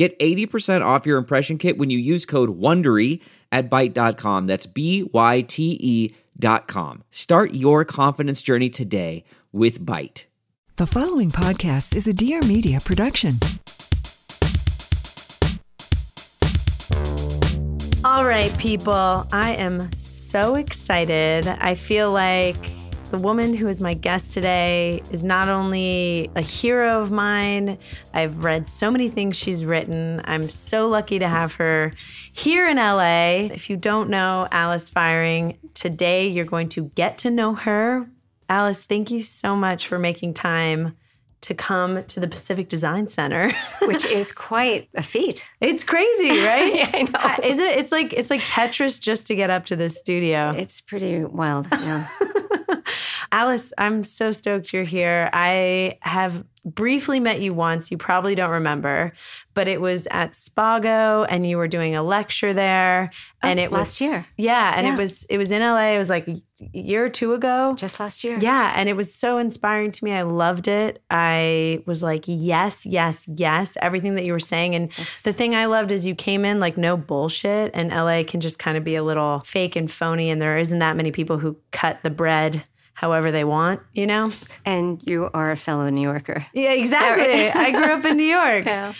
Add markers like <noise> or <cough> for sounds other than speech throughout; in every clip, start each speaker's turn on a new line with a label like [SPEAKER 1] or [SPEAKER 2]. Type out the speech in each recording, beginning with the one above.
[SPEAKER 1] Get 80% off your impression kit when you use code WONDERY at Byte.com. That's B Y T E dot com. Start your confidence journey today with Byte.
[SPEAKER 2] The following podcast is a Dear Media production.
[SPEAKER 3] All right, people, I am so excited. I feel like the woman who is my guest today is not only a hero of mine, I've read so many things she's written. I'm so lucky to have her here in LA. If you don't know Alice Feiring, today you're going to get to know her. Alice, thank you so much for making time to come to the Pacific Design Center, <laughs>
[SPEAKER 4] which is quite a feat.
[SPEAKER 3] It's crazy, right? <laughs>
[SPEAKER 4] I know.
[SPEAKER 3] Uh, is it? It's like it's like Tetris just to get up to the studio.
[SPEAKER 4] It's pretty wild. Yeah. <laughs>
[SPEAKER 3] Alice, I'm so stoked you're here. I have briefly met you once. You probably don't remember, but it was at Spago and you were doing a lecture there. Oh, and
[SPEAKER 4] Oh,
[SPEAKER 3] it was last
[SPEAKER 4] year.
[SPEAKER 3] Yeah. And
[SPEAKER 4] Yeah.
[SPEAKER 3] it was it was in LA. It was like a year or two ago.
[SPEAKER 4] Just last year.
[SPEAKER 3] Yeah, and it was so inspiring to me. I loved it. I was like, yes, yes, yes, everything that you were saying. And the thing I loved is you came in like no bullshit, and LA can just kind of be a little fake and phony, and there isn't that many people who cut the bread however they want, you know?
[SPEAKER 4] And you are a fellow New Yorker.
[SPEAKER 3] Yeah, exactly. I grew up in New York. <laughs>
[SPEAKER 4] Yeah.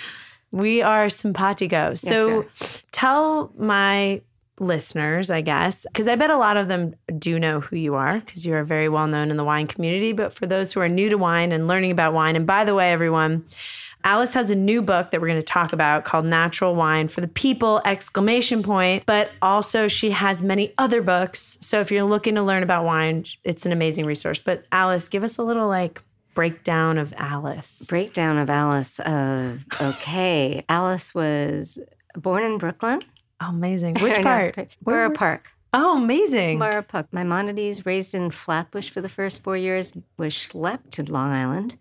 [SPEAKER 3] We are simpatico. So tell my listeners, I guess, because I bet a lot of them do know who you are because you are very well known in the wine community. But for those who are new to wine and learning about wine, and by the way, everyone, Alice has a new book that we're going to talk about called Natural Wine for the People exclamation point, but also she has many other books. So if you're looking to learn about wine, it's an amazing resource. But Alice, give us a little like breakdown of Alice.
[SPEAKER 4] Breakdown of Alice of okay. Alice was born in Brooklyn.
[SPEAKER 3] Oh, amazing. <laughs> Which part?
[SPEAKER 4] it's great.
[SPEAKER 3] Where-
[SPEAKER 4] Borough Park.
[SPEAKER 3] Oh, amazing.
[SPEAKER 4] Borough Park. Maimonides, raised in Flatbush for the first four years, was schlepped to Long Island.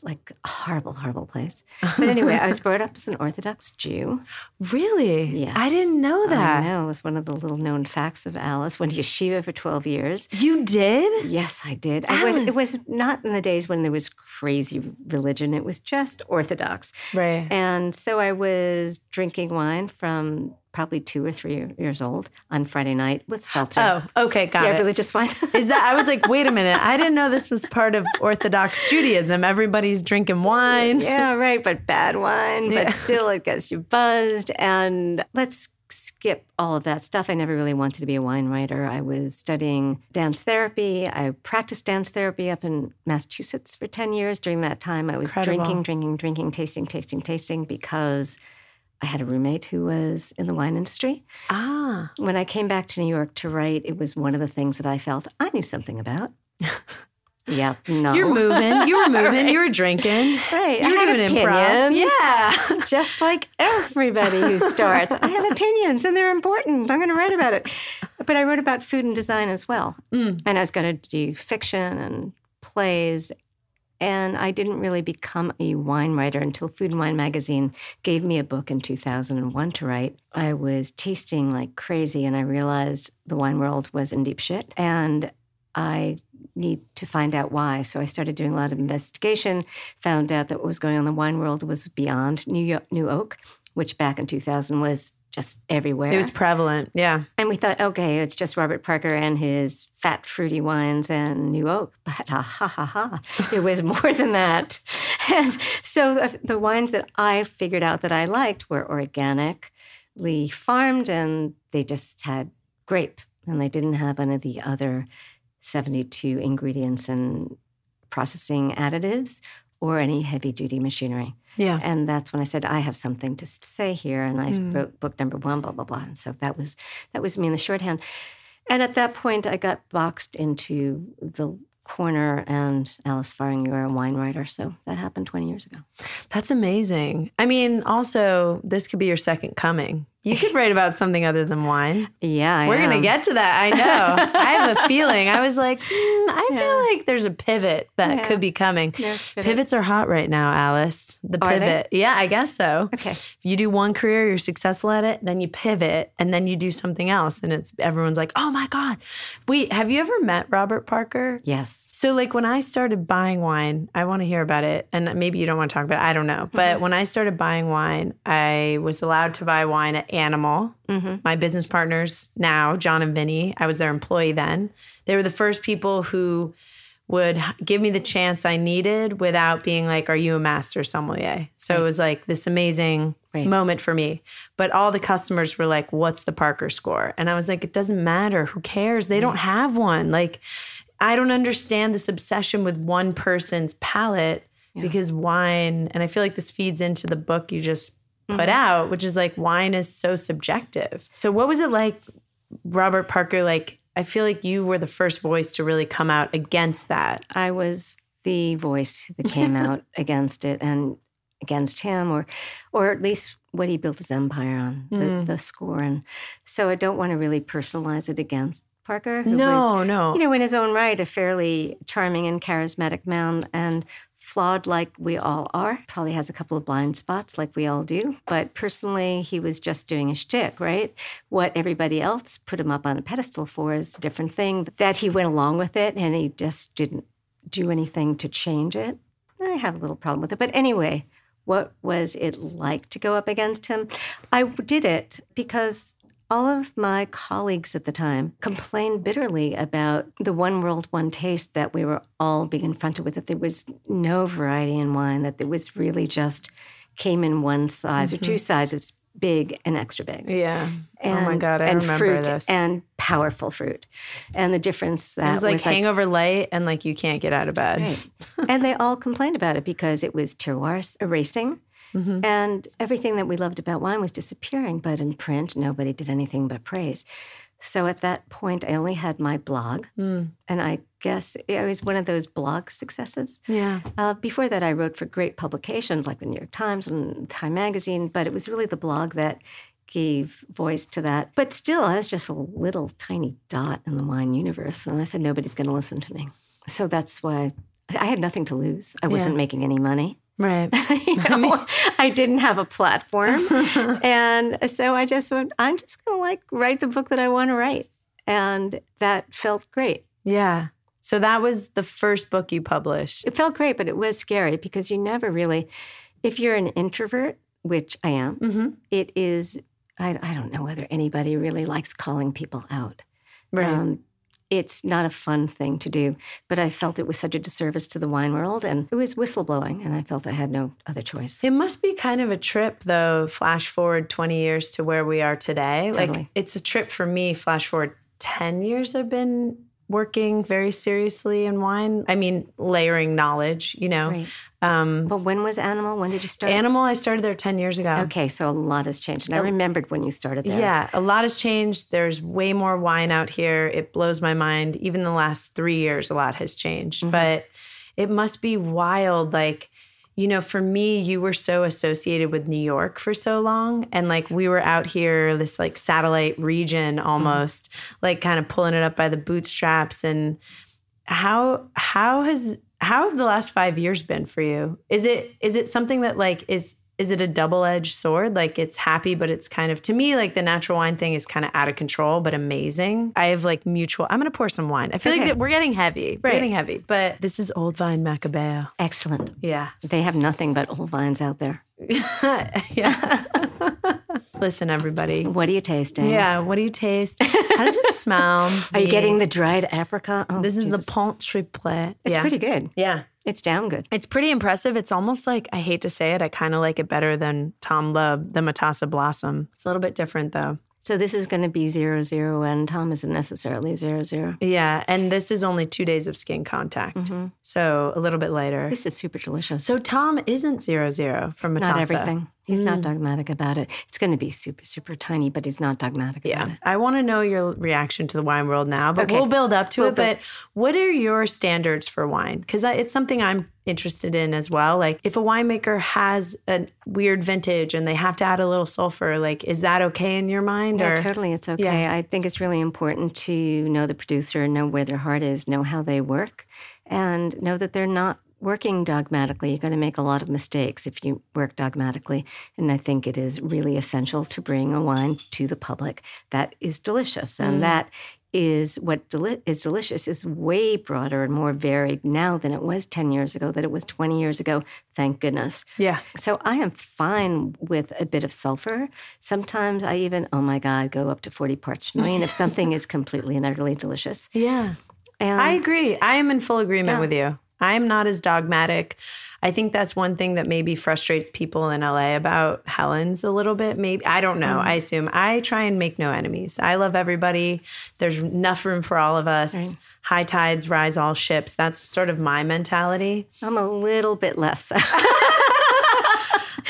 [SPEAKER 4] Like a horrible, horrible place. But <laughs> anyway, I was brought up as an Orthodox Jew.
[SPEAKER 3] Really?
[SPEAKER 4] Yes.
[SPEAKER 3] I didn't know that.
[SPEAKER 4] I know. It was one of the little known facts of Alice. Went to yeshiva for 12 years.
[SPEAKER 3] You did?
[SPEAKER 4] Yes, I did. I was, it was not in the days when there was crazy religion. It was just Orthodox.
[SPEAKER 3] Right.
[SPEAKER 4] And so I was drinking wine from probably two or three years old on Friday night with seltzer.
[SPEAKER 3] Oh, okay, got
[SPEAKER 4] yeah,
[SPEAKER 3] it.
[SPEAKER 4] religious wine.
[SPEAKER 3] Is that I was like, <laughs> wait a minute. I didn't know this was part of Orthodox Judaism. Everybody's drinking wine.
[SPEAKER 4] yeah, right, but bad wine,
[SPEAKER 3] Yeah.
[SPEAKER 4] but still it gets you buzzed. And let's skip all of that stuff. I never really wanted to be a wine writer. I was studying dance therapy. I practiced dance therapy up in Massachusetts for 10 years. During that time, I was
[SPEAKER 3] Incredible.
[SPEAKER 4] drinking, drinking, drinking, tasting, tasting, tasting because I had a roommate who was in the wine industry.
[SPEAKER 3] Ah.
[SPEAKER 4] When I came back to New York to write, it was one of the things that I felt I knew something about. <laughs> yeah, no.
[SPEAKER 3] You're moving. You were moving. You were <laughs> drinking.
[SPEAKER 4] Right.
[SPEAKER 3] You were doing improv. Yeah. <laughs>
[SPEAKER 4] Just like everybody who starts. I have opinions and they're important. I'm going to write about it. But I wrote about food and design as well.
[SPEAKER 3] Mm.
[SPEAKER 4] And I was going to do fiction and plays. And I didn't really become a wine writer until Food and Wine magazine gave me a book in 2001 to write. I was tasting like crazy and I realized the wine world was in deep shit. And I need to find out why. So I started doing a lot of investigation, found out that what was going on in the wine world was beyond New, York, New Oak, which back in 2000 was just everywhere.
[SPEAKER 3] It was prevalent. Yeah.
[SPEAKER 4] And we thought, okay, it's just Robert Parker and his fat, fruity wines and New Oak. But ha ha ha ha, it was more than that. <laughs> and so the, the wines that I figured out that I liked were organically farmed, and they just had grape, and they didn't have any of the other 72 ingredients and processing additives or any heavy duty machinery.
[SPEAKER 3] Yeah.
[SPEAKER 4] And that's when I said, I have something to say here. And I mm. wrote book number one, blah, blah, blah. And so that was that was me in the shorthand. And at that point I got boxed into the corner and Alice Feiring, you're a wine writer. So that happened 20 years ago.
[SPEAKER 3] That's amazing. I mean, also, this could be your second coming. You could write about something other than wine.
[SPEAKER 4] Yeah, I
[SPEAKER 3] We're going to get to that. I know. <laughs> I have a feeling. I was like, hmm, I feel like there's a pivot that
[SPEAKER 4] Yeah.
[SPEAKER 3] could be coming.
[SPEAKER 4] Pivot.
[SPEAKER 3] Pivots are hot right now, Alice. The pivot. Yeah, I guess so.
[SPEAKER 4] Okay.
[SPEAKER 3] If you do one career, you're successful at it, then you pivot and then you do something else. And it's everyone's like, oh my God. Wait, have you ever met Robert Parker?
[SPEAKER 4] Yes.
[SPEAKER 3] So, like, when I started buying wine, I want to hear about it. And maybe you don't want to talk about it. I don't know. But when I started buying wine, I was allowed to buy wine at Animal. Mm-hmm. My business partners now, John and Vinny, I was their employee then. They were the first people who would give me the chance I needed without being like, Are you a master sommelier? So it was like this amazing
[SPEAKER 4] Right.
[SPEAKER 3] moment for me. But all the customers were like, What's the Parker score? And I was like, It doesn't matter. Who cares? They don't mm. have one. Like, I don't understand this obsession with one person's palate because wine, and I feel like this feeds into the book you just put mm-hmm. out, which is like wine is so subjective. So, what was it like, Robert Parker? Like, I feel like you were the first voice to really come out against that.
[SPEAKER 4] I was the voice that came <laughs> out against it and against him, or, or at least what he built his empire on, the, mm. the score. And so I don't want to really personalize it against Parker. who
[SPEAKER 3] No,
[SPEAKER 4] was,
[SPEAKER 3] no.
[SPEAKER 4] You know, in his own right, a fairly charming and charismatic man, and flawed like we all are. Probably has a couple of blind spots like we all do. But personally, he was just doing a shtick, right? What everybody else put him up on a pedestal for is a different thing. That he went along with it and he just didn't do anything to change it. I have a little problem with it. But anyway, what was it like to go up against him? I did it because all of my colleagues at the time complained bitterly about the one world, one taste that we were all being confronted with, that there was no variety in wine, that it was really just came in one size or two mm-hmm. sizes, big and extra big.
[SPEAKER 3] Yeah.
[SPEAKER 4] And,
[SPEAKER 3] oh my God, I
[SPEAKER 4] and
[SPEAKER 3] remember
[SPEAKER 4] fruit
[SPEAKER 3] this.
[SPEAKER 4] And powerful fruit. And the difference that
[SPEAKER 3] it was like
[SPEAKER 4] like
[SPEAKER 3] hangover light and like you can't get out of bed.
[SPEAKER 4] Right. and they all complained about it because it was terroir erasing.
[SPEAKER 3] Mm-hmm.
[SPEAKER 4] And everything that we loved about wine was disappearing. But in print, nobody did anything but praise. So at that point, I only had my blog.
[SPEAKER 3] Mm.
[SPEAKER 4] And I guess it was one of those blog successes.
[SPEAKER 3] Yeah.
[SPEAKER 4] Uh, before that, I wrote for great publications like the New York Times and Time Magazine, but it was really the blog that gave voice to that. But still, I was just a little tiny dot in the wine universe. And I said, nobody's going to listen to me. So that's why I had nothing to lose. I wasn't making any money.
[SPEAKER 3] Right. <laughs>
[SPEAKER 4] You know, I didn't have a platform. <laughs> and so I just went, I'm just going to like write the book that I want to write. And that felt great.
[SPEAKER 3] Yeah. So that was the first book you published.
[SPEAKER 4] It felt great, but it was scary because you never really, if you're an introvert, which I am, it is, I, I don't know whether anybody really likes calling people out.
[SPEAKER 3] Right.
[SPEAKER 4] Um, it's not a fun thing to do, but I felt it was such a disservice to the wine world and it was whistleblowing, and I felt I had no other choice.
[SPEAKER 3] It must be kind of a trip, though, flash forward 20 years to where we are today. Like, it's a trip for me, flash forward 10 years, I've been working very seriously in wine. I mean, layering knowledge, you know.
[SPEAKER 4] Right.
[SPEAKER 3] Um,
[SPEAKER 4] Well, when was Animal? When did you start?
[SPEAKER 3] Animal, I started there 10 years ago.
[SPEAKER 4] Okay, so a lot has changed. And I remembered when you started there.
[SPEAKER 3] Yeah, a lot has changed. There's way more wine out here. It blows my mind. Even the last three years, a lot has changed.
[SPEAKER 4] Mm-hmm.
[SPEAKER 3] But it must be wild. Like, you know, for me, you were so associated with New York for so long. And like, we were out here, this like satellite region
[SPEAKER 4] Mm-hmm.
[SPEAKER 3] almost, like kind of pulling it up by the bootstraps. And how, how has, how have the last five years been for you? Is it, is it something that like is, is it a double-edged sword like it's happy but it's kind of to me like the natural wine thing is kind of out of control but amazing i have like mutual i'm gonna pour some wine i feel like
[SPEAKER 4] Okay.
[SPEAKER 3] that we're getting heavy we're getting heavy but this is old vine macabeo
[SPEAKER 4] Excellent.
[SPEAKER 3] yeah
[SPEAKER 4] They have nothing but old vines out there. <laughs>
[SPEAKER 3] yeah <laughs> listen everybody
[SPEAKER 4] What are you tasting?
[SPEAKER 3] yeah what do you taste how does it smell <laughs>
[SPEAKER 4] Are you getting the dried apricot? Oh,
[SPEAKER 3] this is
[SPEAKER 4] Jesus.
[SPEAKER 3] the pont triple
[SPEAKER 4] It's
[SPEAKER 3] yeah.
[SPEAKER 4] pretty good.
[SPEAKER 3] yeah
[SPEAKER 4] It's down good.
[SPEAKER 3] It's pretty impressive. It's almost like I hate to say it, I kind of like it better than Tom Lubbe, the Matassa Blossom. It's a little bit different though.
[SPEAKER 4] So this is going to be zero zero, and Tom isn't necessarily zero zero.
[SPEAKER 3] Yeah, and this is only two days of skin contact, mm-hmm. so a little bit lighter.
[SPEAKER 4] This is super delicious.
[SPEAKER 3] So Tom isn't zero zero from Matassa.
[SPEAKER 4] not everything. He's not mm. dogmatic about it. It's going to be super super tiny, but he's not dogmatic about
[SPEAKER 3] Yeah. I want to know your reaction to the wine world now, but
[SPEAKER 4] Okay.
[SPEAKER 3] we'll build up to
[SPEAKER 4] We'll
[SPEAKER 3] it. But what are your standards for wine? Because it's something I'm interested in as well. Like, if a winemaker has a weird vintage and they have to add a little sulfur, like, is that okay in your mind?
[SPEAKER 4] Yeah,
[SPEAKER 3] or
[SPEAKER 4] totally. It's okay.
[SPEAKER 3] Yeah.
[SPEAKER 4] I think it's really important to know the producer, know where their heart is, know how they work, and know that they're not working dogmatically. You're going to make a lot of mistakes if you work dogmatically. And I think it is really essential to bring a wine to the public that is delicious. And mm. that is what deli- is delicious is way broader and more varied now than it was 10 years ago, that it was 20 years ago. Thank goodness.
[SPEAKER 3] Yeah.
[SPEAKER 4] So I am fine with a bit of sulfur. Sometimes I even, oh my God, go up to 40 parts per million if something is <laughs> completely and utterly delicious.
[SPEAKER 3] Yeah.
[SPEAKER 4] And
[SPEAKER 3] I agree. I am in full agreement
[SPEAKER 4] Yeah.
[SPEAKER 3] with you. I'm not as dogmatic. I think that's one thing that maybe frustrates people in LA about Helen's a little bit. Maybe I don't know. Mm-hmm. I assume I try and make no enemies. I love everybody. There's enough room for all of us. High tides rise all ships. That's sort of my mentality.
[SPEAKER 4] I'm a little bit less. <laughs>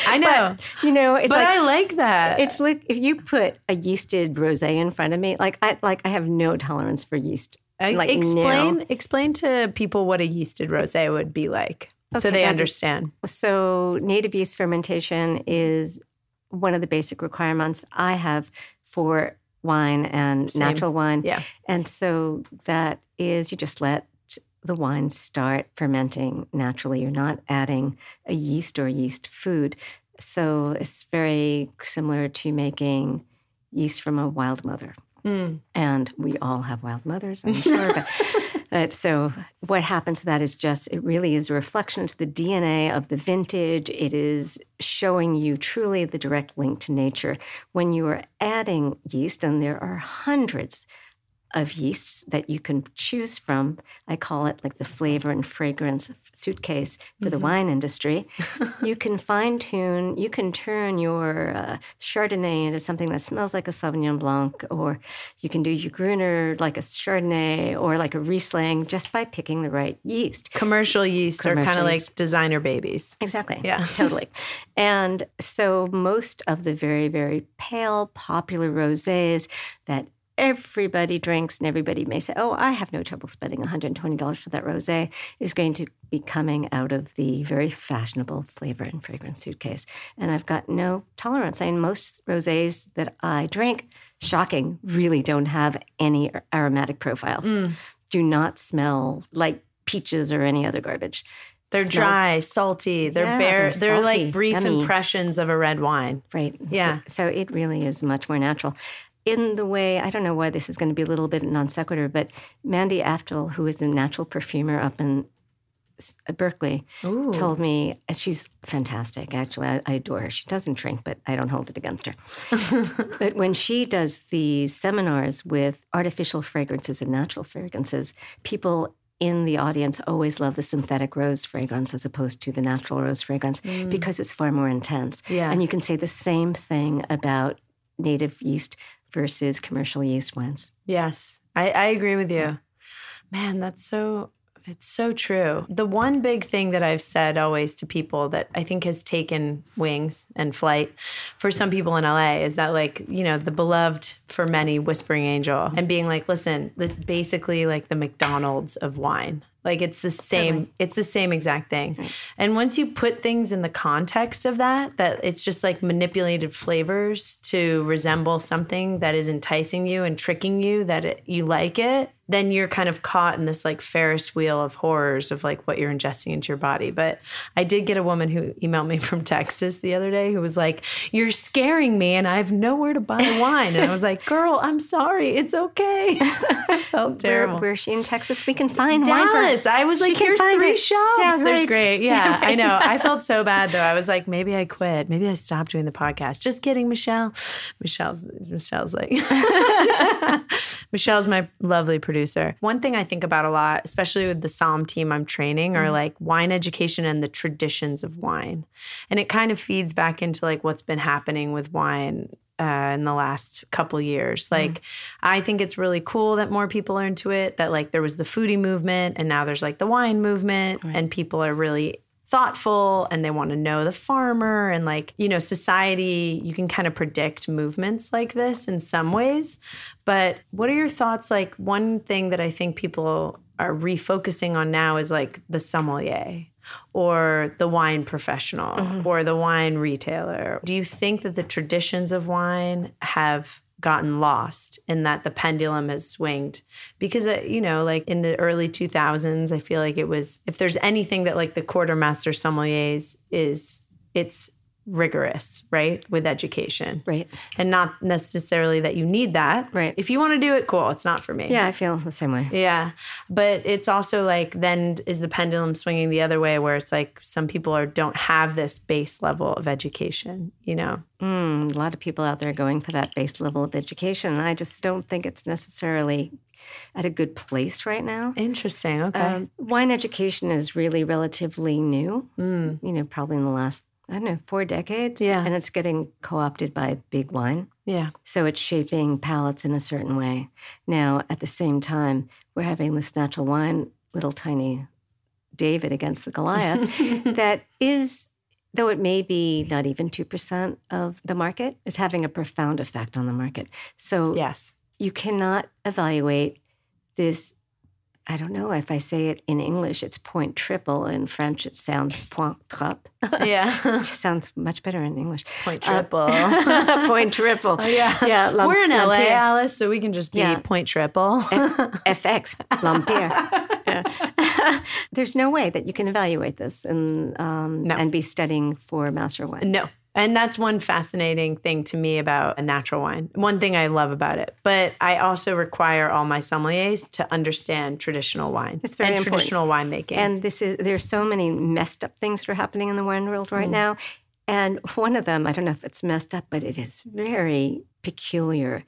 [SPEAKER 3] I know,
[SPEAKER 4] you know, it's
[SPEAKER 3] but
[SPEAKER 4] like
[SPEAKER 3] I like that.
[SPEAKER 4] it's like if you put a yeasted rosé in front of me, like I like I have no tolerance for yeast. Like
[SPEAKER 3] explain explain to people what a yeasted rosé would be like, so they understand.
[SPEAKER 4] So native yeast fermentation is one of the basic requirements I have for wine and
[SPEAKER 3] Same.
[SPEAKER 4] natural wine.
[SPEAKER 3] Yeah.
[SPEAKER 4] And so that is you just let the wine start fermenting naturally. You're not adding a yeast or yeast food. So it's very similar to making yeast from a wild mother. And we all have wild mothers, I'm sure. but, <laughs> but so what happens to that is just, it really is a reflection. It's the DNA of the vintage. It is showing you truly the direct link to nature. When you are adding yeast, and there are hundreds of yeasts that you can choose from. I call it like the flavor and fragrance suitcase for the wine industry. <laughs> you can fine tune, you can turn your uh, Chardonnay into something that smells like a Sauvignon Blanc, or you can do your Gruner like a Chardonnay or like a Riesling just by picking the right yeast.
[SPEAKER 3] Commercial yeast are kind of like designer babies.
[SPEAKER 4] Exactly.
[SPEAKER 3] Yeah. <laughs>
[SPEAKER 4] totally. And so most of the very, very pale, popular rosés that everybody drinks and everybody may say, oh, I have no trouble spending $120 for that rosé is going to be coming out of the very fashionable flavor and fragrance suitcase. And I've got no tolerance. I mean, most rosés that I drink, shocking, really don't have any aromatic profile. Mm. Do not smell like peaches or any other garbage.
[SPEAKER 3] They're
[SPEAKER 4] Smells-
[SPEAKER 3] dry, salty. They're
[SPEAKER 4] Yeah,
[SPEAKER 3] bare.
[SPEAKER 4] they're
[SPEAKER 3] They're, like brief
[SPEAKER 4] yummy.
[SPEAKER 3] impressions of a red wine.
[SPEAKER 4] Right. So-
[SPEAKER 3] Yeah.
[SPEAKER 4] So, it really is much more natural. In the way, I don't know why this is going to be a little bit non sequitur, but Mandy Aftel, who is a natural perfumer up in S- uh, Berkeley, told me and she's fantastic. Actually, I, I adore her. She doesn't drink, but I don't hold it against her. <laughs> but when she does these seminars with artificial fragrances and natural fragrances, people in the audience always love the synthetic rose fragrance as opposed to the natural rose fragrance mm. because it's far more intense.
[SPEAKER 3] Yeah.
[SPEAKER 4] And you can say the same thing about native yeast versus commercial yeast wines.
[SPEAKER 3] Yes, I, I agree with you. Man, that's so. It's so true. The one big thing that I've said always to people that I think has taken wings and flight for some people in LA is that, like, you know, the beloved for many whispering angel and being like, listen, it's basically like the McDonald's of wine. Like it's the same, it's the same exact thing. And once you put things in the context of that, that it's just like manipulated flavors to resemble something that is enticing you and tricking you that it, you like it, then you're kind of caught in this like Ferris wheel of horrors of like what you're ingesting into your body. But I did get a woman who emailed me <laughs> from Texas the other day who was like, You're scaring me and I have nowhere to buy wine. And I was like, Girl, I'm sorry. It's okay. <laughs> I felt terrible.
[SPEAKER 4] Where, where's she in Texas? We can find wine.
[SPEAKER 3] Dallas. I was like, here's three
[SPEAKER 4] it.
[SPEAKER 3] shops.
[SPEAKER 4] Yeah,
[SPEAKER 3] There's great. <laughs> Yeah,
[SPEAKER 4] Yeah,
[SPEAKER 3] I know. I felt so bad though. I was like, maybe I quit. Maybe I stopped doing the podcast. Just kidding, Michelle. Michelle's Michelle's like Michelle's my lovely producer. Producer. One thing I think about a lot, especially with the Somm team I'm training, are like wine education and the traditions of wine. And it kind of feeds back into like what's been happening with wine uh, in the last couple years. Like, I think it's really cool that more people are into it. That like there was the foodie movement, and now there's like the wine movement, and people are really thoughtful and they want to know the farmer and like you know society you can kind of predict movements like this in some ways but what are your thoughts like one thing that i think people are refocusing on now is like the sommelier or the wine professional mm-hmm. or the wine retailer. Do you think that the traditions of wine have gotten lost in that the pendulum has swinged? Because, uh, you know, like in the early 2000s, I feel like it was, if there's anything that like the Court of Master Sommeliers is, it's rigorous, right? With education.
[SPEAKER 4] Right.
[SPEAKER 3] And not necessarily that you need that.
[SPEAKER 4] Right.
[SPEAKER 3] If you want to do it, cool. It's not for me.
[SPEAKER 4] Yeah, I feel the same way.
[SPEAKER 3] Yeah. But it's also like then is the pendulum swinging the other way where it's like some people are don't have this base level of education, you know?
[SPEAKER 4] Mm, a lot of people out there going for that base level of education. And I just don't think it's necessarily at a good place right now.
[SPEAKER 3] Interesting. Okay.
[SPEAKER 4] Um, wine education is really relatively new,
[SPEAKER 3] Mm.
[SPEAKER 4] you know, probably in the last, I don't know, four decades.
[SPEAKER 3] Yeah.
[SPEAKER 4] And it's getting co opted by big wine.
[SPEAKER 3] yeah.
[SPEAKER 4] So it's shaping palates in a certain way. Now, at the same time, we're having this natural wine, little tiny David against the Goliath, <laughs> that is, though it may be not even 2% of the market, is having a profound effect on the market. So
[SPEAKER 3] Yes.
[SPEAKER 4] you cannot evaluate this. I don't know if I say it in English, it's point triple. In French, it sounds point triple. <laughs>
[SPEAKER 3] Yeah.
[SPEAKER 4] it just sounds much better in English.
[SPEAKER 3] Point
[SPEAKER 4] Uh,
[SPEAKER 3] triple. <laughs>
[SPEAKER 4] point triple.
[SPEAKER 3] yeah.
[SPEAKER 4] Yeah. Lam-
[SPEAKER 3] We're in LA. Alice, so we can just be
[SPEAKER 4] Yeah.
[SPEAKER 3] point triple.
[SPEAKER 4] FX, <laughs> Lampyres. Yeah. There's no way that you can evaluate this and um,
[SPEAKER 3] No.
[SPEAKER 4] and be studying for master One.
[SPEAKER 3] No. And that's one fascinating thing to me about a natural wine. One thing I love about it. But I also require all my sommeliers to understand traditional wine
[SPEAKER 4] It's very
[SPEAKER 3] and
[SPEAKER 4] important.
[SPEAKER 3] traditional winemaking.
[SPEAKER 4] And this is there's so many messed up things that are happening in the wine world right mm. now. And one of them, I don't know if it's messed up, but it is very peculiar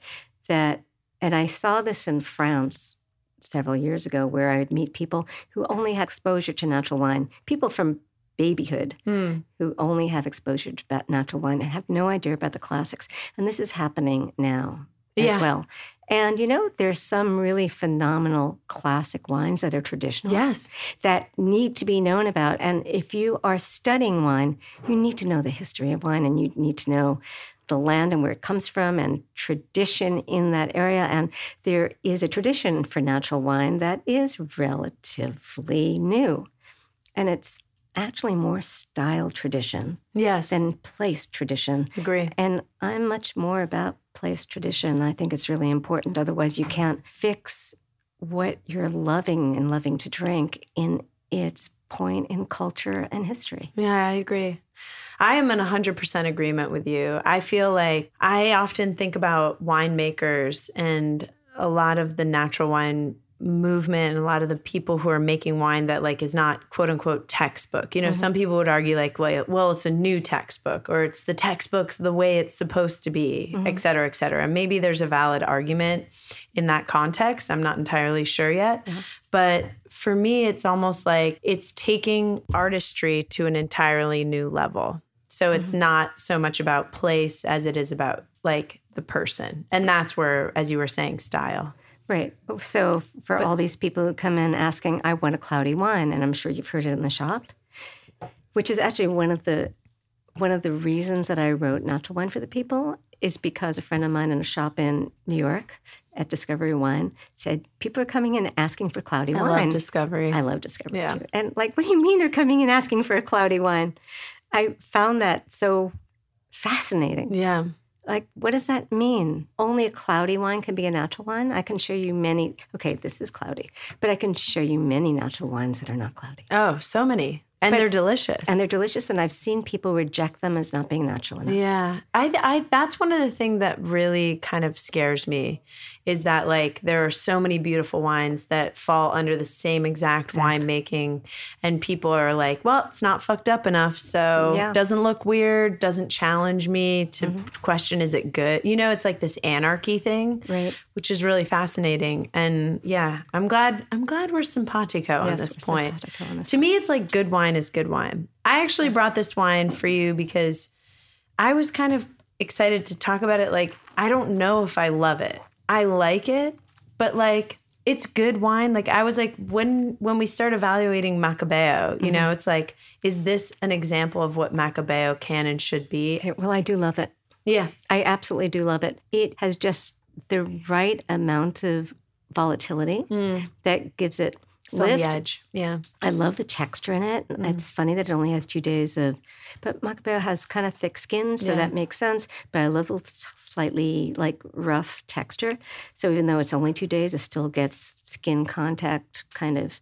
[SPEAKER 4] that and I saw this in France several years ago where I would meet people who only had exposure to natural wine, people from babyhood
[SPEAKER 3] Hmm.
[SPEAKER 4] who only have exposure to ba- natural wine and have no idea about the classics. And this is happening now as
[SPEAKER 3] Yeah.
[SPEAKER 4] well. And you know, there's some really phenomenal classic wines that are traditional
[SPEAKER 3] yes.
[SPEAKER 4] that need to be known about. And if you are studying wine, you need to know the history of wine and you need to know the land and where it comes from and tradition in that area. And there is a tradition for natural wine that is relatively new. And it's actually more style tradition
[SPEAKER 3] Yes.
[SPEAKER 4] than place tradition.
[SPEAKER 3] Agree.
[SPEAKER 4] And I'm much more about place tradition. I think it's really important. Otherwise, you can't fix what you're loving and loving to drink in its point in culture and history.
[SPEAKER 3] Yeah, I agree. I am in 100% agreement with you. I feel like I often think about winemakers and a lot of the natural wine movement and a lot of the people who are making wine that like is not quote unquote textbook. You know, mm-hmm. some people would argue like, well, well, it's a new textbook or it's the textbook's the way it's supposed to be, mm-hmm. et cetera, et cetera. And maybe there's a valid argument in that context. I'm not entirely sure yet. But for me, it's almost like it's taking artistry to an entirely new level. So it's mm-hmm. not so much about place as it is about like the person. And that's where, as you were saying, style.
[SPEAKER 4] Right. So for all these people who come in asking, I want a cloudy wine, and I'm sure you've heard it in the shop, which is actually one of the one of the reasons that I wrote Natural Wine for the People is because a friend of mine in a shop in New York at Discovery Wine said people are coming in asking for cloudy
[SPEAKER 3] I
[SPEAKER 4] wine.
[SPEAKER 3] I love Discovery.
[SPEAKER 4] I love Discovery
[SPEAKER 3] Yeah.
[SPEAKER 4] too. And like, what do you mean they're coming in asking for a cloudy wine? I found that so fascinating.
[SPEAKER 3] yeah.
[SPEAKER 4] Like, what does that mean? Only a cloudy wine can be a natural wine? I can show you many. Okay, this is cloudy, but I can show you many natural wines that are not cloudy.
[SPEAKER 3] Oh, so many. And
[SPEAKER 4] But-
[SPEAKER 3] they're delicious.
[SPEAKER 4] and they're delicious. And I've seen people reject them as not being natural enough.
[SPEAKER 3] Yeah, I, I that's one of the things that really kind of scares me is that like there are so many beautiful wines that fall under the same exact winemaking, and people are like, well, it's not fucked up enough, so
[SPEAKER 4] Yeah.
[SPEAKER 3] doesn't look weird, doesn't challenge me to mm-hmm. question is it good? You know, it's like this anarchy thing,
[SPEAKER 4] Right.
[SPEAKER 3] Which is really fascinating, and yeah, I'm glad I'm glad we're simpatico on
[SPEAKER 4] Yes,
[SPEAKER 3] this
[SPEAKER 4] we're
[SPEAKER 3] point.
[SPEAKER 4] simpatico on this
[SPEAKER 3] to me, it's like good wine is good wine. I actually brought this wine for you because I was kind of excited to talk about it. Like, I don't know if I love it. I like it, but like, it's good wine. Like, I was like, when when we start evaluating Macabeo, you mm-hmm. know, it's like, is this an example of what Macabeo can and should be?
[SPEAKER 4] Well, I do love it.
[SPEAKER 3] Yeah,
[SPEAKER 4] I absolutely do love it. It has just the right amount of volatility mm. that gives it
[SPEAKER 3] on the edge. Yeah,
[SPEAKER 4] I love the texture in it. Mm-hmm. It's funny that it only has two days of, but Macabeo has kind of thick skin, so
[SPEAKER 3] Yeah.
[SPEAKER 4] that makes sense. But I love the slightly like rough texture. So even though it's only two days, it still gets skin contact kind of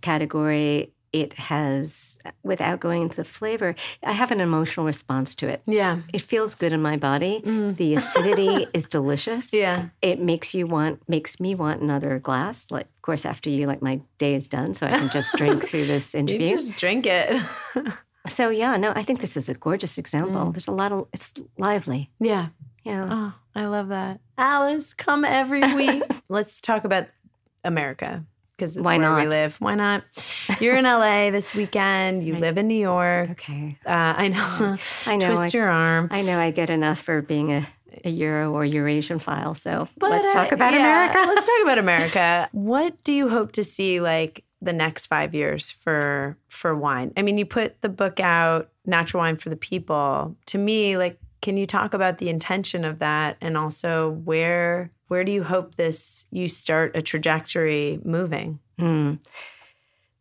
[SPEAKER 4] category. It has, without going into the flavor, I have an emotional response to it.
[SPEAKER 3] yeah,
[SPEAKER 4] It feels good in my body. Mm. The acidity <laughs> is delicious.
[SPEAKER 3] yeah.
[SPEAKER 4] It makes you want, makes me want another glass. Like, of course, after you, like my day is done, so I can just drink <laughs> through this
[SPEAKER 3] You
[SPEAKER 4] interview.
[SPEAKER 3] just drink it. <laughs>
[SPEAKER 4] So yeah, no, I think this is a gorgeous example. Mm. There's a lot of, it's lively.
[SPEAKER 3] yeah.
[SPEAKER 4] Yeah.
[SPEAKER 3] Oh, I love that. Alice, come every week. Let's talk about America because
[SPEAKER 4] Why
[SPEAKER 3] where we
[SPEAKER 4] not?
[SPEAKER 3] live. Why not? <laughs> You're in LA this weekend. You live in New York.
[SPEAKER 4] Okay.
[SPEAKER 3] Uh, I know. <laughs>
[SPEAKER 4] I know.
[SPEAKER 3] Twist
[SPEAKER 4] I,
[SPEAKER 3] your arm.
[SPEAKER 4] I know. I get enough for being a, a Euro or Eurasian file. So
[SPEAKER 3] But,
[SPEAKER 4] let's
[SPEAKER 3] uh,
[SPEAKER 4] talk about
[SPEAKER 3] yeah,
[SPEAKER 4] America. <laughs>
[SPEAKER 3] let's talk about America. What do you hope to see like the next five years for for wine? I mean, you put the book out, Natural Wine for the People. To me, like, can you talk about the intention of that and also where where do you hope this you start a trajectory moving?
[SPEAKER 4] Hmm.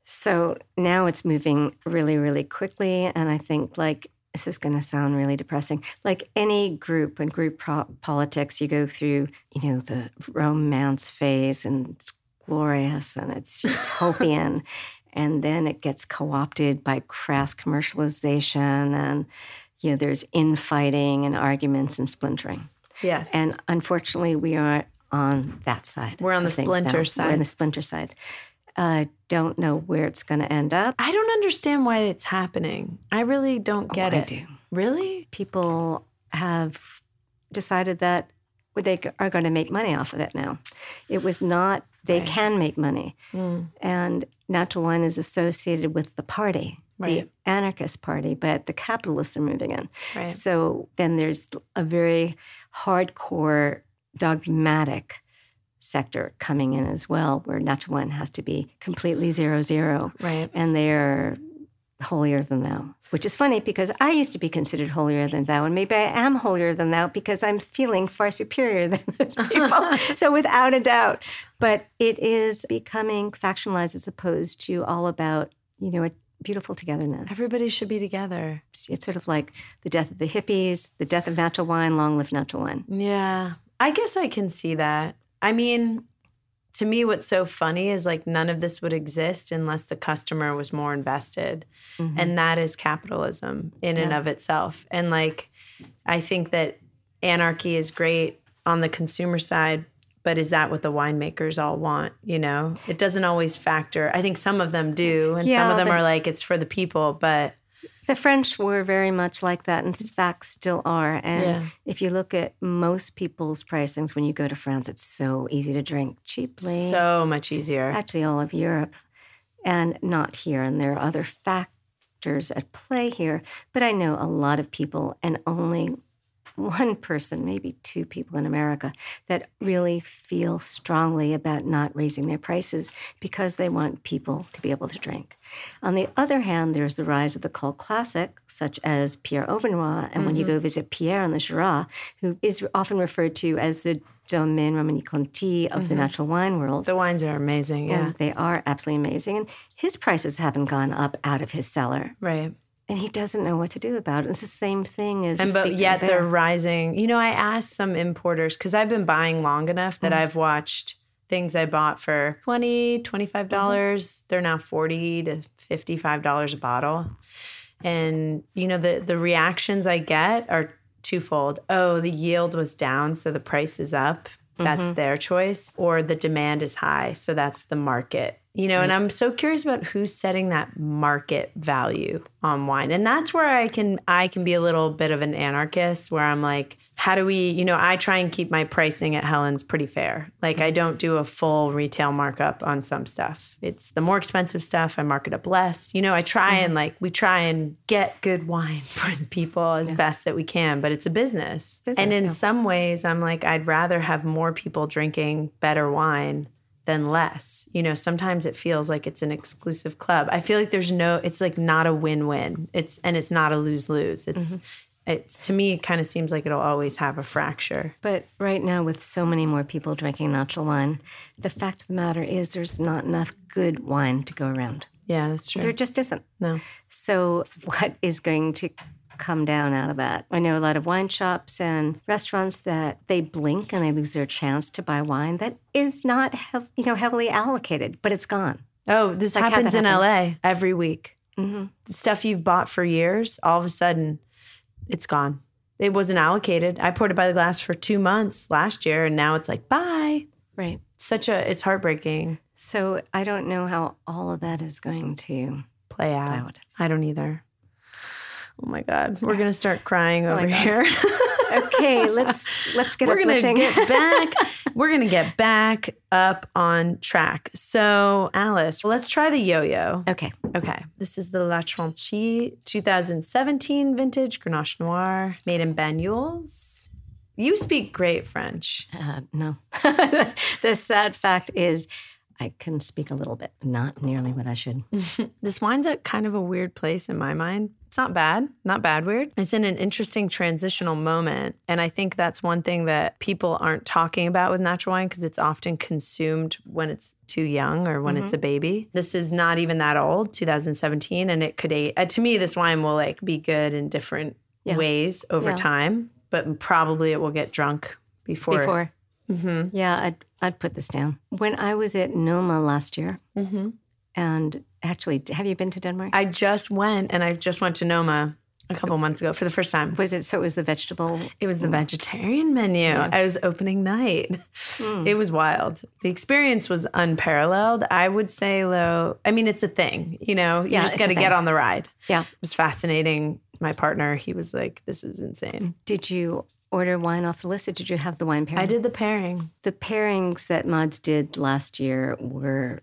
[SPEAKER 4] So now it's moving really, really quickly. And I think, like, this is going to sound really depressing. Like any group and group pro- politics, you go through, you know, the romance phase and it's glorious and it's <laughs> utopian. and then it gets co opted by crass commercialization and, you know, there's infighting and arguments and splintering.
[SPEAKER 3] Yes.
[SPEAKER 4] And unfortunately, we are on that side.
[SPEAKER 3] We're on the splinter
[SPEAKER 4] now.
[SPEAKER 3] side.
[SPEAKER 4] We're on the splinter side. I don't know where it's going to end up.
[SPEAKER 3] I don't understand why it's happening. I really don't get
[SPEAKER 4] Oh, I
[SPEAKER 3] it.
[SPEAKER 4] do.
[SPEAKER 3] Really?
[SPEAKER 4] People have decided that they are going to make money off of it now. It was not, they
[SPEAKER 3] Right.
[SPEAKER 4] can make money.
[SPEAKER 3] Mm.
[SPEAKER 4] And natural wine is associated with the party,
[SPEAKER 3] Right.
[SPEAKER 4] the anarchist party, but the capitalists are moving in.
[SPEAKER 3] Right.
[SPEAKER 4] So then there's a very hardcore, dogmatic sector coming in as well, where natural one has to be completely zero zero,
[SPEAKER 3] Right.
[SPEAKER 4] and they're holier than thou. Which is funny because I used to be considered holier than thou, and maybe I am holier than thou because I'm feeling far superior <laughs> than those people. <laughs> so without a doubt, but it is becoming factionalized as opposed to all about you know a beautiful togetherness.
[SPEAKER 3] Everybody should be together.
[SPEAKER 4] It's sort of like the death of the hippies, the death of natural wine, long live natural wine.
[SPEAKER 3] Yeah. I guess I can see that. I mean, to me, what's so funny is like none of this would exist unless the customer was more invested. Mm-hmm. And that is capitalism in and of itself. And like, I think that anarchy is great on the consumer side, but is that what the winemakers all want? You know, it doesn't always factor. I think some of them do. And some of them
[SPEAKER 4] the-
[SPEAKER 3] are like, it's for the people, but
[SPEAKER 4] The French were very much like that, and in fact still are. And
[SPEAKER 3] Yeah.
[SPEAKER 4] if you look at most people's pricings when you go to France, it's so easy to drink cheaply.
[SPEAKER 3] so much easier.
[SPEAKER 4] actually all of Europe and not here. And there are other factors at play here. But I know a lot of people, and only one person, maybe two people in America, that really feel strongly about not raising their prices because they want people to be able to drink. On the other hand, there's the rise of the cult classic, such as Pierre Overnoy. And when you go mm-hmm. visit Pierre on the Jura, who is often referred to as the Domaine Romanée-Conti of the mm-hmm. natural wine world,
[SPEAKER 3] the wines are amazing. Yeah.
[SPEAKER 4] and they are absolutely amazing. And his prices haven't gone up out of his cellar.
[SPEAKER 3] right.
[SPEAKER 4] And he doesn't know what to do about it. It's the same thing as
[SPEAKER 3] and but yet
[SPEAKER 4] the
[SPEAKER 3] they're rising. You know, I asked some importers because I've been buying long enough that mm-hmm. I've watched things I bought for 20 $25. Mm-hmm. dollars They're now 40 to $55 a bottle. And you know the the reactions I get are twofold. Oh, the yield was down, so the price is up. That's mm-hmm. their choice. Or the demand is high, so that's the market. You know, mm. and I'm so curious about who's setting that market value on wine. And that's where I can I can be a little bit of an anarchist where I'm like, how do we, you know, I try and keep my pricing at Helen's pretty fair. Like I mm. don't do a full retail markup on some stuff. It's the more expensive stuff I mark it up less. You know, I try mm-hmm. and like we try and get good wine <laughs> for the people as best that we can, but it's a business.
[SPEAKER 4] Business,
[SPEAKER 3] and in
[SPEAKER 4] yeah.
[SPEAKER 3] some ways I'm like I'd rather have more people drinking better wine than less. You know, sometimes it feels like it's an exclusive club. I feel like there's no it's like not a win-win. It's and it's not a lose-lose. It's mm-hmm. it's to me it kind of seems like it'll always have a fracture.
[SPEAKER 4] But right now, with so many more people drinking natural wine, the fact of the matter is there's not enough good wine to go around.
[SPEAKER 3] Yeah, that's true.
[SPEAKER 4] There just isn't.
[SPEAKER 3] no.
[SPEAKER 4] So, what is going to come down out of that? I know a lot of wine shops and restaurants that they blink and they lose their chance to buy wine that is not, hev- you know, heavily allocated, but it's gone.
[SPEAKER 3] Oh, this
[SPEAKER 4] Like,
[SPEAKER 3] happens in
[SPEAKER 4] happen?
[SPEAKER 3] LA every week.
[SPEAKER 4] Mm-hmm.
[SPEAKER 3] The stuff you've bought for years, all of a sudden, it's gone. It wasn't allocated. I poured it by the glass for two months last year, and now it's like bye.
[SPEAKER 4] Right.
[SPEAKER 3] Such a it's heartbreaking.
[SPEAKER 4] So, I don't know how all of that is going to.
[SPEAKER 3] Play out.
[SPEAKER 4] out.
[SPEAKER 3] I don't either. Oh my god, we're gonna start crying <laughs> over
[SPEAKER 4] God.
[SPEAKER 3] here. <laughs>
[SPEAKER 4] Okay, let's let's get
[SPEAKER 3] we're gonna get <laughs> back. we're gonna get back up on track. So, Alice, let's try the Yoyo.
[SPEAKER 4] okay.
[SPEAKER 3] Okay, this is the La Tranchée 2017 vintage Grenache Noir, made in Banyuls. You speak great French.
[SPEAKER 4] Uh, no. the sad fact is, I can speak a little bit, not nearly what I should.
[SPEAKER 3] This wine's at kind of a weird place in my mind. It's not bad, not bad weird. It's in an interesting transitional moment. And I think that's one thing that people aren't talking about with natural wine because it's often consumed when it's too young or when it's a baby. This is not even that old, 2017, and it could. Uh, to me, this wine will like be good in different
[SPEAKER 4] Yeah.
[SPEAKER 3] ways over
[SPEAKER 4] Yeah.
[SPEAKER 3] time, but probably it will get drunk before.
[SPEAKER 4] Before.
[SPEAKER 3] Mm-hmm.
[SPEAKER 4] Yeah, I'd, I'd put this down. When I was at Noma last year,
[SPEAKER 3] Mm-hmm.
[SPEAKER 4] and actually, have you been to Denmark?
[SPEAKER 3] I just went and I just went to Noma a couple months ago for the first time.
[SPEAKER 4] was it so? It was the vegetable.
[SPEAKER 3] It was the vegetarian menu. I was opening night.
[SPEAKER 4] Hmm.
[SPEAKER 3] It was wild. The experience was unparalleled. I would say, though, I mean, it's a thing. You know, you
[SPEAKER 4] Yeah,
[SPEAKER 3] just got to get on the ride.
[SPEAKER 4] Yeah.
[SPEAKER 3] It was fascinating. My partner, he was like, "This is insane."
[SPEAKER 4] Did you order wine off the list, or did you have the wine pairing?
[SPEAKER 3] I did the pairing.
[SPEAKER 4] The pairings that Mads did last year were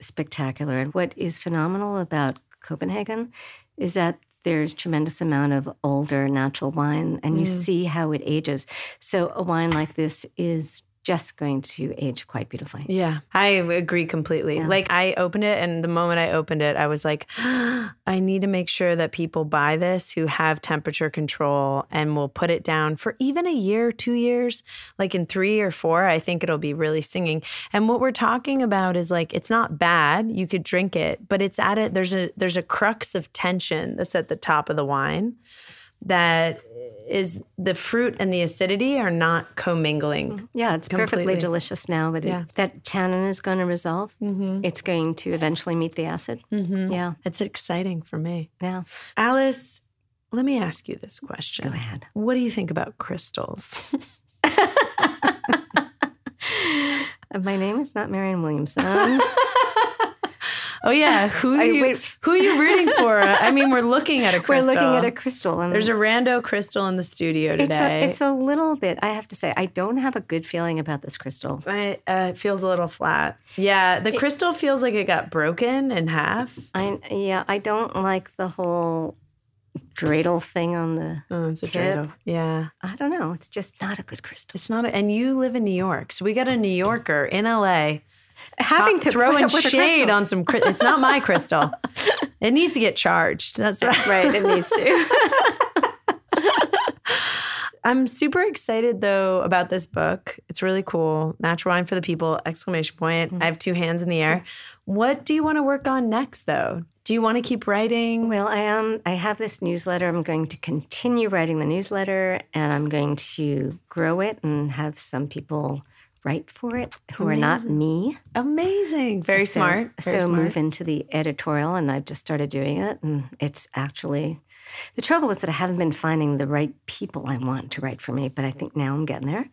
[SPEAKER 4] spectacular. And what is phenomenal about Copenhagen is that there's tremendous amount of older natural wine and you mm. see how it ages. So a wine like this is just going to age quite beautifully.
[SPEAKER 3] Yeah, I agree completely.
[SPEAKER 4] Yeah.
[SPEAKER 3] Like I opened it, and the moment I opened it, I was like, <gasps> I need to make sure that people buy this who have temperature control and will put it down for even a year, two years, like in three or four. I think it'll be really singing. And what we're talking about is like it's not bad. You could drink it, but it's at it. There's a there's a crux of tension that's at the top of the wine that is the fruit and the acidity are not commingling.
[SPEAKER 4] Yeah, it's perfectly delicious now, but it-
[SPEAKER 3] Yeah.
[SPEAKER 4] that tannin is going to resolve. Mm-hmm. It's going to eventually meet the acid. Mm-hmm. Yeah,
[SPEAKER 3] It's exciting for me.
[SPEAKER 4] yeah.
[SPEAKER 3] Alice, let me ask you this question.
[SPEAKER 4] Go ahead.
[SPEAKER 3] What do you think about crystals? <laughs>
[SPEAKER 4] My name is not Marianne Williamson. <laughs>
[SPEAKER 3] Oh yeah, <laughs> who are you,
[SPEAKER 4] wait.
[SPEAKER 3] who are you rooting for? I mean, we're looking at a crystal. <laughs>
[SPEAKER 4] We're looking at a crystal. And
[SPEAKER 3] There's a rando crystal in the studio
[SPEAKER 4] it's
[SPEAKER 3] today.
[SPEAKER 4] a, it's a little bit, I have to say, I don't have a good feeling about this crystal.
[SPEAKER 3] I- uh, it feels a little flat. Yeah, the crystal feels like it got broken in half.
[SPEAKER 4] I yeah, I don't like the whole dreidel thing on the.
[SPEAKER 3] Oh, it's a
[SPEAKER 4] Tip.
[SPEAKER 3] dreidel. Yeah,
[SPEAKER 4] I don't know. It's just not a good crystal.
[SPEAKER 3] it's not. A, and you live in New York, so we got a New Yorker in LA
[SPEAKER 4] Having to
[SPEAKER 3] throwing
[SPEAKER 4] put up with a
[SPEAKER 3] shade on some. It's not my crystal. <laughs> it needs to get charged. That's right.
[SPEAKER 4] right. It needs to. <laughs>
[SPEAKER 3] I'm super excited though about this book. It's really cool. Natural wine for the people! Exclamation point! Mm-hmm. I have two hands in the air. Mm-hmm. What do you want to work on next though? Do you want to keep writing?
[SPEAKER 4] Well, I am. I have this newsletter. I'm going to continue writing the newsletter, and I'm going to grow it and have some people write for it who are not me.
[SPEAKER 3] Amazing. Very
[SPEAKER 4] So-
[SPEAKER 3] smart. Very
[SPEAKER 4] so
[SPEAKER 3] smart.
[SPEAKER 4] move into the editorial, and I've just started doing it, and it's actually. The trouble is that I haven't been finding the right people I want to write for me, but I think now I'm getting there.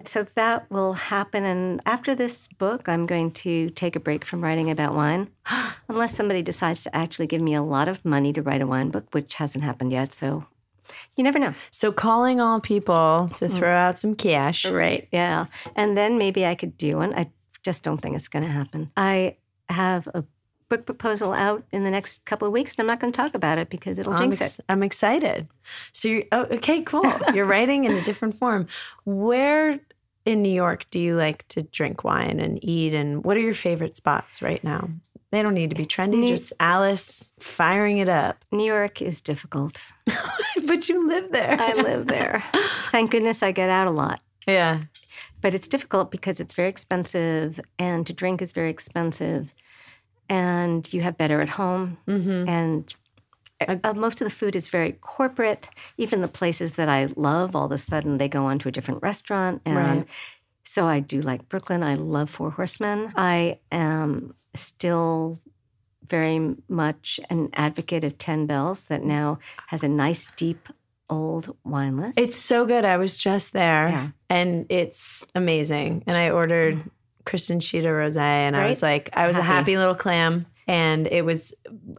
[SPEAKER 4] <laughs> so that will happen. And after this book, I'm going to take a break from writing about wine, <gasps> unless somebody decides to actually give me a lot of money to write a wine book, which hasn't happened yet. So you never know.
[SPEAKER 3] So calling all people to mm. throw out some cash.
[SPEAKER 4] Right. Yeah. And then maybe I could do one. I just don't think it's going to happen. I have a book proposal out in the next couple of weeks, and I'm not going to talk about it because it'll
[SPEAKER 3] I'm,
[SPEAKER 4] jinx
[SPEAKER 3] ex-
[SPEAKER 4] it.
[SPEAKER 3] I'm excited. So you're oh, okay, cool. <laughs> You're writing in a different form. Where in New York do you like to drink wine and eat? And what are your favorite spots right now? They don't need to be trendy.
[SPEAKER 4] New-
[SPEAKER 3] just Alice firing it up. <laughs>
[SPEAKER 4] New York is difficult. <laughs>
[SPEAKER 3] but you live there.
[SPEAKER 4] I live there. <laughs> Thank goodness I get out a lot.
[SPEAKER 3] yeah.
[SPEAKER 4] But it's difficult because it's very expensive, and to drink is very expensive, and you have better at home.
[SPEAKER 3] Mm-hmm.
[SPEAKER 4] And uh, most of the food is very corporate. Even the places that I love, all of a sudden they go on to a different restaurant. And
[SPEAKER 3] Right.
[SPEAKER 4] so I do like Brooklyn. I love Four Horsemen. I am still very much an advocate of Ten Bells that now has a nice, deep, old wine list.
[SPEAKER 3] It's so good. I was just there
[SPEAKER 4] Yeah.
[SPEAKER 3] and it's amazing. And I ordered mm-hmm. Christian Tschida Rosé and I was like, I was a
[SPEAKER 4] Happy.
[SPEAKER 3] happy little clam. And it was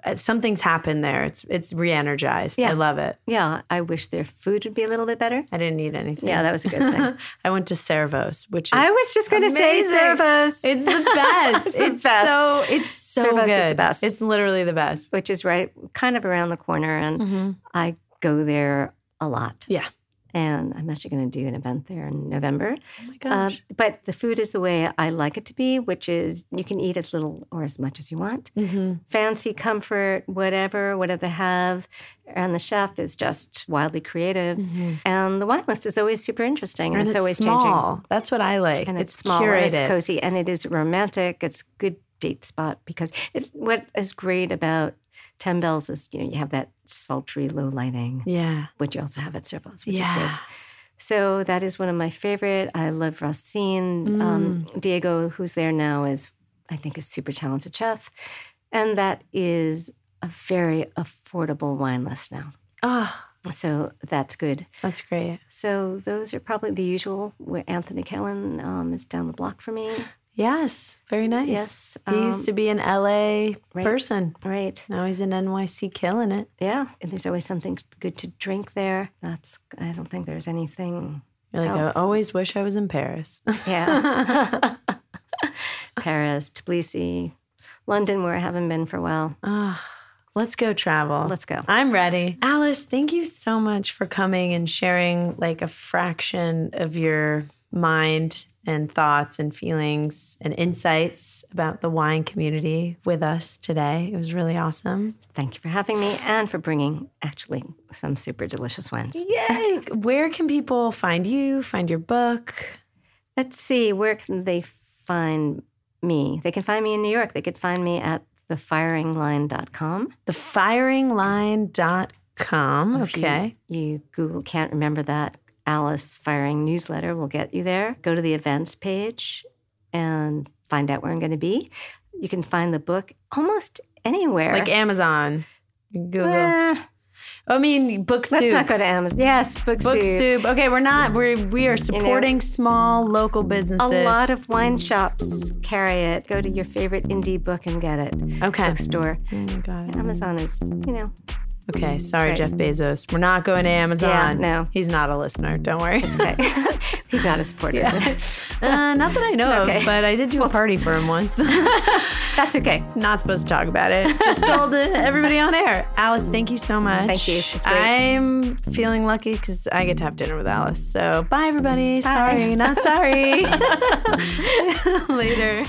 [SPEAKER 3] uh, something's happened there. It's it's re-energized.
[SPEAKER 4] Yeah.
[SPEAKER 3] I love it.
[SPEAKER 4] yeah, I wish their food would be a little bit better.
[SPEAKER 3] I didn't need anything.
[SPEAKER 4] Yeah, that was a good thing. <laughs>
[SPEAKER 3] I went to Cervo's, which is
[SPEAKER 4] I was just going to say. Cervo's.
[SPEAKER 3] It's the <laughs> best.
[SPEAKER 4] It's
[SPEAKER 3] it's
[SPEAKER 4] the best.
[SPEAKER 3] so it's so
[SPEAKER 4] Cervo's
[SPEAKER 3] good.
[SPEAKER 4] is the best.
[SPEAKER 3] It's literally the best.
[SPEAKER 4] which is right kind of around the corner. And mm-hmm. I go there a lot.
[SPEAKER 3] Yeah.
[SPEAKER 4] And I'm actually going to do an event there in November.
[SPEAKER 3] Oh my
[SPEAKER 4] Uh,
[SPEAKER 3] gosh.
[SPEAKER 4] but the food is the way I like it to be, which is you can eat as little or as much as you want.
[SPEAKER 3] mm-hmm.
[SPEAKER 4] Fancy, comfort, whatever, whatever they have. And the chef is just wildly creative. And the wine list is always super interesting. And,
[SPEAKER 3] And
[SPEAKER 4] it's,
[SPEAKER 3] it's
[SPEAKER 4] always
[SPEAKER 3] small.
[SPEAKER 4] changing.
[SPEAKER 3] That's what I like.
[SPEAKER 4] And it's,
[SPEAKER 3] it's
[SPEAKER 4] small
[SPEAKER 3] curated.
[SPEAKER 4] and it's cozy and it is romantic. It's good date spot because it, what is great about Ten Bells is you know you have that sultry low lighting,
[SPEAKER 3] Yeah.
[SPEAKER 4] which you also have at Cervo's, which is great.
[SPEAKER 3] Yeah.
[SPEAKER 4] So that is one of my favorite. I love Racine. Um,
[SPEAKER 3] Mm.
[SPEAKER 4] Diego, who's there now, is I think a super talented chef, and that is a very affordable wine list now.
[SPEAKER 3] Oh,
[SPEAKER 4] So that's good.
[SPEAKER 3] that's great.
[SPEAKER 4] So those are probably the usual. Where Anthony Kellen um, is down the block for me.
[SPEAKER 3] Yes. Very nice.
[SPEAKER 4] Yes,
[SPEAKER 3] He
[SPEAKER 4] um,
[SPEAKER 3] used to be an LA
[SPEAKER 4] right.
[SPEAKER 3] person.
[SPEAKER 4] Right.
[SPEAKER 3] Now he's in NYC killing it.
[SPEAKER 4] Yeah, and there's always something good to drink there. That's I don't think there's anything.
[SPEAKER 3] You're like,
[SPEAKER 4] else.
[SPEAKER 3] I always wish I was in Paris.
[SPEAKER 4] Yeah, <laughs> Paris, Tbilisi, London, where I haven't been for a while.
[SPEAKER 3] Ah, let's go travel.
[SPEAKER 4] Let's go.
[SPEAKER 3] I'm ready. Alice, thank you so much for coming and sharing like a fraction of your mind and thoughts and feelings and insights about the wine community with us today. It was really awesome.
[SPEAKER 4] Thank you for having me and for bringing actually some super delicious wines.
[SPEAKER 3] Yay! Where can people find you, find your book?
[SPEAKER 4] Let's see, where can they find me? They can find me in New York. They could find me at thefeiringline.com.
[SPEAKER 3] Thefeiringline.com.
[SPEAKER 4] If you-
[SPEAKER 3] Okay.
[SPEAKER 4] You, Google can't remember that. Alice Feiring newsletter will get you there. Go to the events page and find out where I'm going to be. You can find the book almost anywhere.
[SPEAKER 3] Like Amazon. Google.
[SPEAKER 4] Eh,
[SPEAKER 3] I mean, Book
[SPEAKER 4] let's not go to Amazon. Yes, book,
[SPEAKER 3] Book
[SPEAKER 4] Soup.
[SPEAKER 3] Soup. Okay, we're not. We're we are supporting small local businesses.
[SPEAKER 4] A lot of wine shops carry it. Go to your favorite indie book and get it.
[SPEAKER 3] Okay.
[SPEAKER 4] Bookstore.
[SPEAKER 3] Oh.
[SPEAKER 4] Amazon is, you know,
[SPEAKER 3] Okay, sorry,
[SPEAKER 4] Right.
[SPEAKER 3] Jeff Bezos. We're not going to Amazon.
[SPEAKER 4] no.
[SPEAKER 3] he's not a listener. Don't worry.
[SPEAKER 4] it's okay. <laughs> He's not a supporter. <laughs>
[SPEAKER 3] uh, not that I know
[SPEAKER 4] Okay.
[SPEAKER 3] of, but I did do a party for him once. <laughs>
[SPEAKER 4] That's okay.
[SPEAKER 3] not supposed to talk about it. Just told everybody on air. Alice, thank you so much.
[SPEAKER 4] Thank you. It's great.
[SPEAKER 3] I'm feeling lucky because I get to have dinner with Alice. So bye, everybody.
[SPEAKER 4] Bye.
[SPEAKER 3] Sorry, not sorry. Later.